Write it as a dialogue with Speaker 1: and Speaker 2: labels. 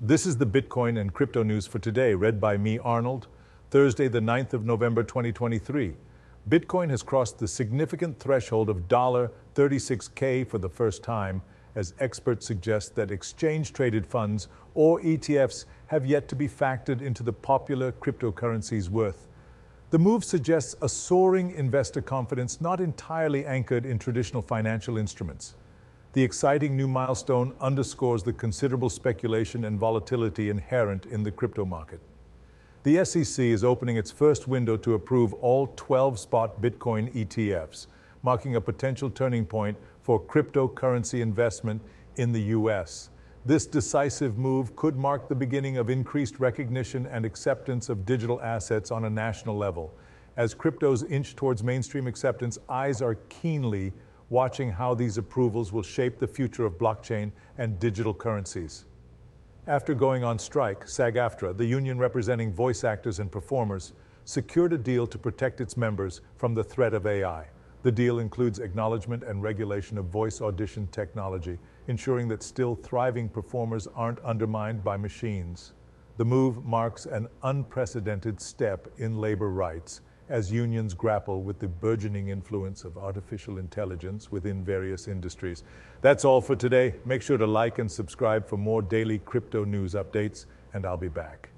Speaker 1: This is the Bitcoin and crypto news for today, read by me, Arnold, Thursday, the 9th of November 2023. Bitcoin has crossed the significant threshold of $36K for the first time, as experts suggest that exchange traded funds or ETFs have yet to be factored into the popular cryptocurrency's worth. The move suggests a soaring investor confidence not entirely anchored in traditional financial instruments. The exciting new milestone underscores the considerable speculation and volatility inherent in the crypto market. The SEC is opening its first window to approve all 12 spot Bitcoin ETFs, marking a potential turning point for cryptocurrency investment in the U.S. This decisive move could mark the beginning of increased recognition and acceptance of digital assets on a national level. As cryptos inch towards mainstream acceptance, eyes are keenly watching how these approvals will shape the future of blockchain and digital currencies. After going on strike, SAG-AFTRA, the union representing voice actors and performers, secured a deal to protect its members from the threat of AI. The deal includes acknowledgement and regulation of voice audition technology, ensuring that still thriving performers aren't undermined by machines. The move marks an unprecedented step in labor rights as unions grapple with the burgeoning influence of artificial intelligence within various industries. That's all for today. Make sure to like and subscribe for more daily crypto news updates, and I'll be back.